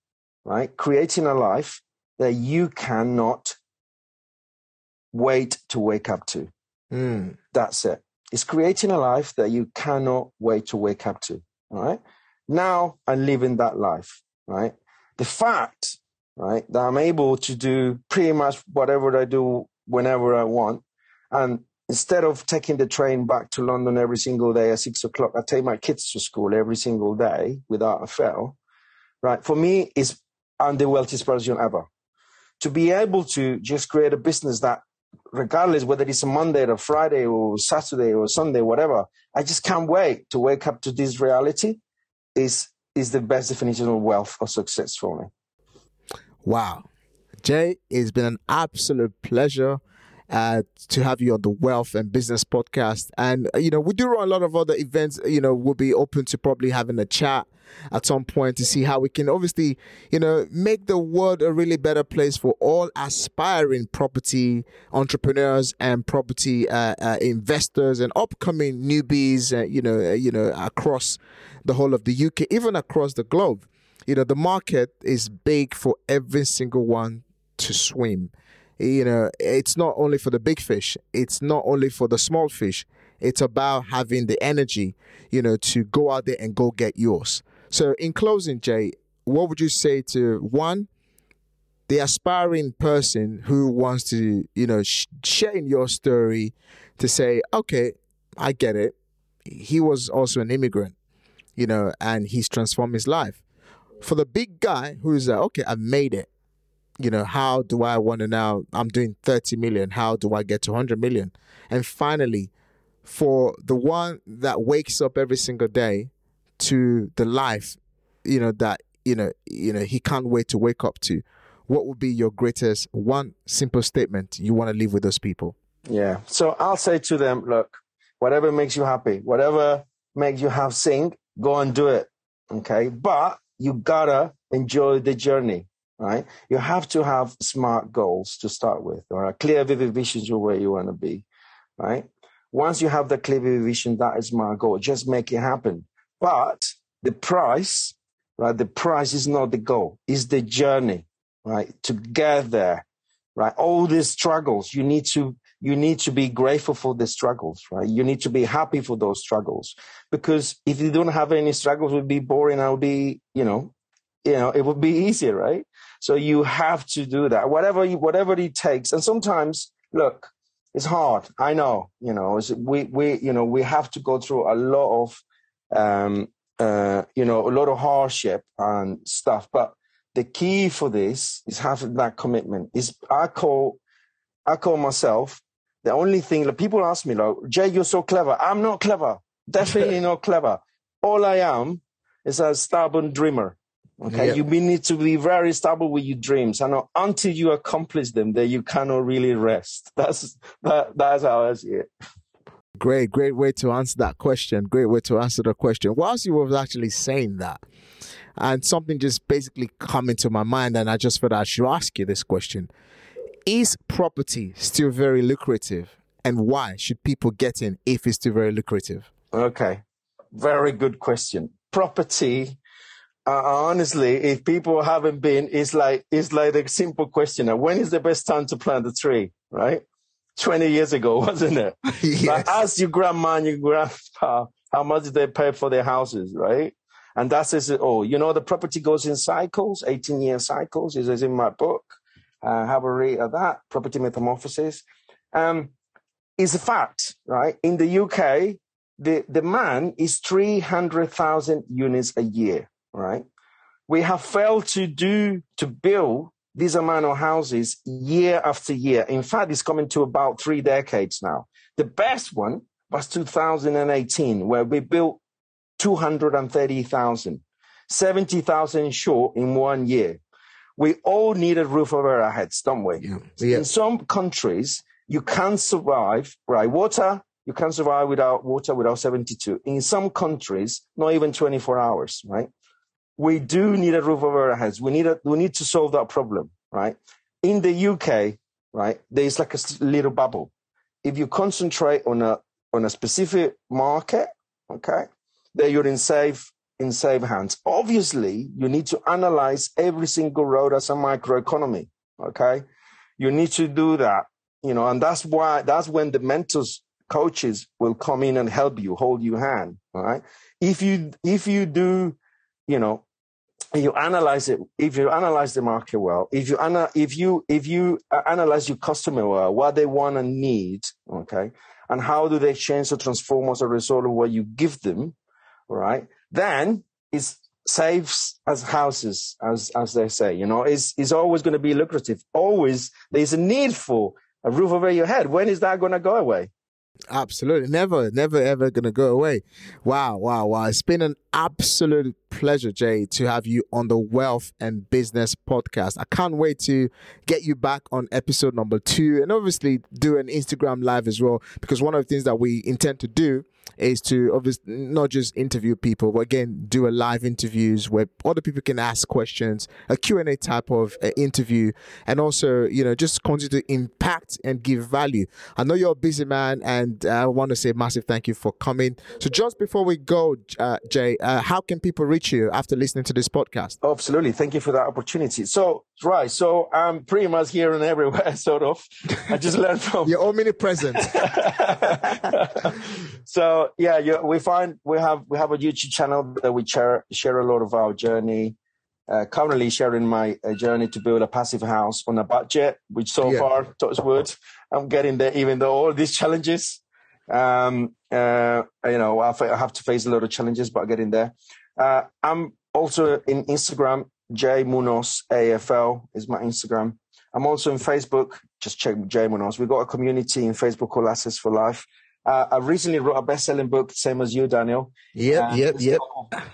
right, creating a life that you cannot wait to wake up to. Mm. That's it. It's creating a life that you cannot wait to wake up to. Right now, I'm living that life. Right. The fact, right, that I'm able to do pretty much whatever I do whenever I want, and instead of taking the train back to London every single day at six o'clock, I take my kids to school every single day without a fail. Right. For me, is I'm the wealthiest person ever. To be able to just create a business that regardless whether it's a Monday or Friday or Saturday or Sunday, whatever. I just can't wait to wake up to this reality. Is is the best definition of wealth or success for me. Wow, Jay, it's been an absolute pleasure uh, to have you on the Wealth and Business Podcast. And, uh, you know, we do run a lot of other events. You know, we'll be open to probably having a chat at some point to see how we can obviously, you know, make the world a really better place for all aspiring property entrepreneurs and property uh, uh, investors and upcoming newbies, uh, you know, uh, you know, across the whole of the UK, even across the globe. You know, the market is big for every single one to swim you know, it's not only for the big fish, it's not only for the small fish. It's about having the energy, you know, to go out there and go get yours. So, in closing, Jay, what would you say to one, the aspiring person who wants to, you know, sh- share in your story to say, okay, I get it. He was also an immigrant, you know, and he's transformed his life. For the big guy who's like, okay, I've made it. You know, how do I want to now? I'm doing 30 million. How do I get to 100 million? And finally, for the one that wakes up every single day to the life, you know, that, you know, you know, he can't wait to wake up to, what would be your greatest one simple statement you want to leave with those people? Yeah. So I'll say to them, look, whatever makes you happy, whatever makes you have sing, go and do it. Okay. But you gotta enjoy the journey, right? You have to have smart goals to start with or a clear, vivid vision of where you want to be, right? Once you have the clear, vivid vision, that is my goal. Just make it happen. But the price, right? The price is not the goal, it's the journey, right? To get there, right? All these struggles, you need to you need to be grateful for the struggles, right? You need to be happy for those struggles because if you don't have any struggles, it would be boring. I would be, you know, you know, it would be easier, right? So you have to do that, whatever you, whatever it takes. And sometimes, look, it's hard. I know, you know, we we you know we have to go through a lot of, um, uh, you know, a lot of hardship and stuff. But the key for this is having that commitment. Is I call I call myself the only thing that people ask me, like, Jay, you're so clever. I'm not clever. Definitely not clever. All I am is a stubborn dreamer. Okay. Yeah. You need to be very stable with your dreams. And until you accomplish them, then you cannot really rest. That's, that, that's how I see it. Great, great way to answer that question. Great way to answer the question. Whilst you were actually saying that, and something just basically come into my mind, and I just thought I should ask you this question. Is property still very lucrative? And why should people get in if it's still very lucrative? Okay. Very good question. Property, uh, honestly, if people haven't been, it's like, it's like a simple question. When is the best time to plant a tree? Right? 20 years ago, wasn't it? yes. But ask your grandma and your grandpa how much did they pay for their houses, right? And that says it all. You know, the property goes in cycles, 18 year cycles, is in my book uh, have a read of that, Property Metamorphosis, um, is a fact, right? In the UK, the demand is 300,000 units a year, right? We have failed to do, to build these amount of houses year after year. In fact, it's coming to about three decades now. The best one was 2018, where we built 230,000, 70,000 short in one year we all need a roof over our heads, don't we? Yeah. Yeah. In some countries, you can't survive, right? Water, you can't survive without water without 72. In some countries, not even 24 hours, right? We do need a roof over our heads. We need a, we need to solve that problem, right? In the UK, right, there's like a little bubble. If you concentrate on a on a specific market, okay, then you're in safe in safe hands. Obviously, you need to analyze every single road as a microeconomy. Okay. You need to do that, you know, and that's why, that's when the mentors, coaches will come in and help you, hold your hand. Right. If you, if you do, you know, you analyze it, if you analyze the market well, if you, ana- if you, if you uh, analyze your customer well, what they want and need, okay, and how do they change or transform as a result of what you give them, all right, then it's saves as houses, as as they say. You know, is is always going to be lucrative. Always there's a need for a roof over your head. When is that going to go away? Absolutely. Never, never, ever going to go away. Wow, wow, wow. It's been an absolute pleasure, Jay, to have you on the Wealth and Business podcast. I can't wait to get you back on episode number two and obviously do an Instagram live as well, because one of the things that we intend to do is to obviously not just interview people, but again, do a live interviews where other people can ask questions, a Q&A type of uh, interview, and also, you know, just continue to impact and give value. I know you're a busy man, and I want to say massive thank you for coming. So just before we go, uh, Jay, uh, how can people reach you after listening to this podcast? Absolutely. Thank you for that opportunity. So, right. So I'm pretty much here and everywhere, sort of. I just learned from. You're omnipresent. so, yeah, yeah, we find we have we have a YouTube channel that we share share a lot of our journey. uh, currently sharing my uh, journey to build a passive house on a budget, which so yeah. far, touch wood, I'm getting there, even though all these challenges. Um, uh, you know, I have to face a lot of challenges, but getting there. Uh, I'm also in Instagram. Jay Munoz AFL is my Instagram. I'm also in Facebook. Just check Jay Munoz. We've got a community in Facebook called Assets for Life. Uh, I recently wrote a best-selling book, same as you, Daniel. Yep, uh, yep, yep.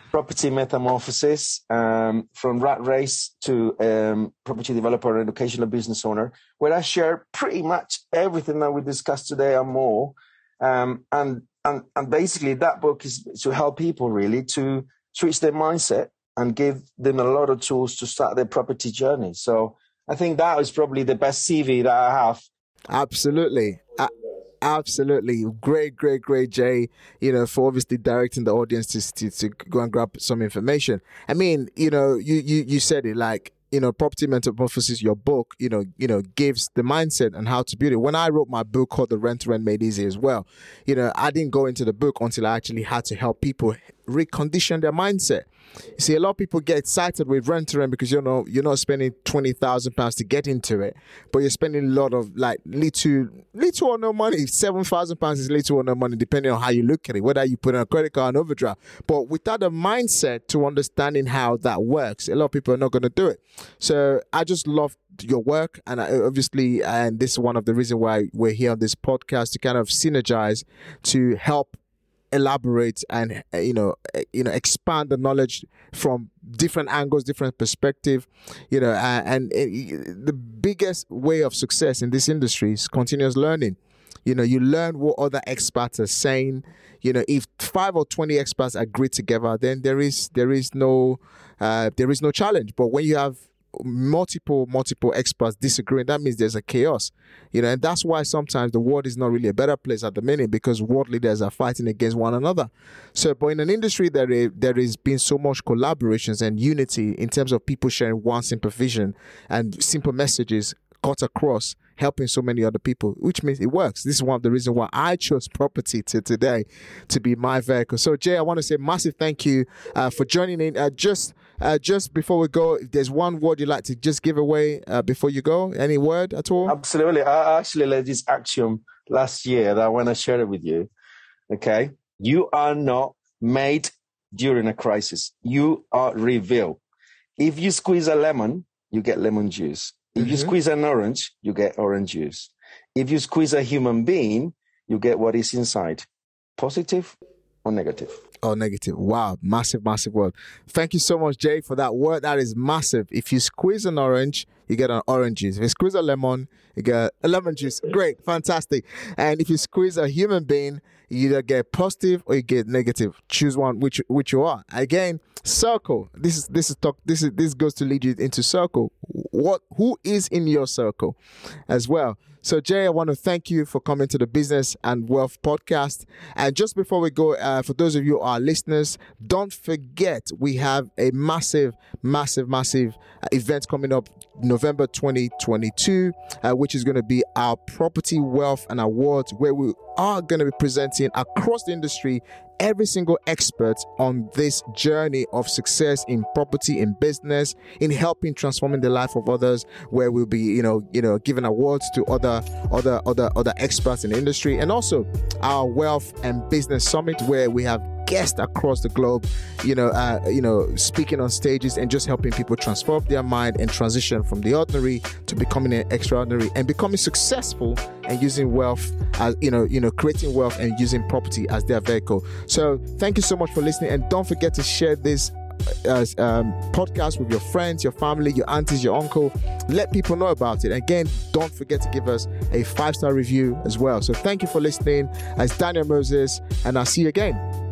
Property Metamorphosis, um, from rat race to um, property developer and educational business owner, where I share pretty much everything that we discussed today and more. Um, and and and basically, that book is to help people really to switch their mindset and give them a lot of tools to start their property journey. So I think that is probably the best CV that I have. Absolutely. Absolutely. Great, great, great, Jay, you know, for obviously directing the audience to, to, to go and grab some information. I mean, you know, you, you, you said it like, you know, property Mental metamorphosis, your book, you know, you know, gives the mindset and how to build it. When I wrote my book called The Rent Rent Made Easy as well, you know, I didn't go into the book until I actually had to help people recondition their mindset. You see, a lot of people get excited with rent to rent because you know you're not spending twenty thousand pounds to get into it, but you're spending a lot of like little, little or no money. Seven thousand pounds is little or no money, depending on how you look at it, whether you put in a credit card and overdraft. But without a mindset to understanding how that works, a lot of people are not going to do it. So I just love your work and I, obviously and this is one of the reasons why we're here on this podcast to kind of synergize to help elaborate and uh, you know uh, you know expand the knowledge from different angles different perspective you know and, it, the biggest way of success in this industry is continuous learning. You know you learn what other experts are saying. You know if five or 20 experts agree together then there is there is no uh, there is no challenge. But when you have multiple multiple experts disagreeing that means there's a chaos. You know and that's why sometimes the world is not really a better place at the minute because world leaders are fighting against one another. So but in an industry that there, there has been so much collaborations and unity in terms of people sharing one simple vision and simple messages cut across helping so many other people, which means it works. This is one of the reasons why I chose property to today to be my vehicle. So, Jay, I want to say massive thank you uh, for joining in. Uh, just uh, just before we go, if there's one word you'd like to just give away uh, before you go, any word at all? Absolutely. I actually led this axiom last year that I want to share it with you. Okay. You are not made during a crisis. You are revealed. If you squeeze a lemon, you get lemon juice. If mm-hmm. you squeeze an orange, you get orange juice. If you squeeze a human being, you get what is inside, positive or negative or negative. Wow, massive, massive word. Thank you so much, Jay, for that word. That is massive. If you squeeze an orange, you get an orange juice. If you squeeze a lemon, you get a lemon juice. Great, fantastic. And if you squeeze a human being, you either get positive or you get negative. Choose one which which you are. Again, circle. This is this is talk this is this goes to lead you into circle. What who is in your circle as well. So, Jay, I want to thank you for coming to the Business and Wealth podcast. And just before we go, uh, for those of you our listeners, don't forget we have a massive, massive, massive uh, event coming up November 2022, uh, which is going to be our Property Wealth and Awards, where we are going to be presenting across the industry every single expert on this journey of success in property, in business, in helping transforming the life of others, where we'll be, you know, you know, giving awards to other other other other experts in the industry, and also our wealth and business summit where we have guests across the globe, you know, uh, you know, speaking on stages and just helping people transform their mind and transition from the ordinary to becoming an extraordinary and becoming successful and using wealth as you know, you know, creating wealth and using property as their vehicle. So thank you so much for listening, and don't forget to share this uh, um, podcast with your friends, your family, your aunties, your uncle. Let people know about it. Again, don't forget to give us a five star review as well. So thank you for listening. As Daniel Moses, and I'll see you again.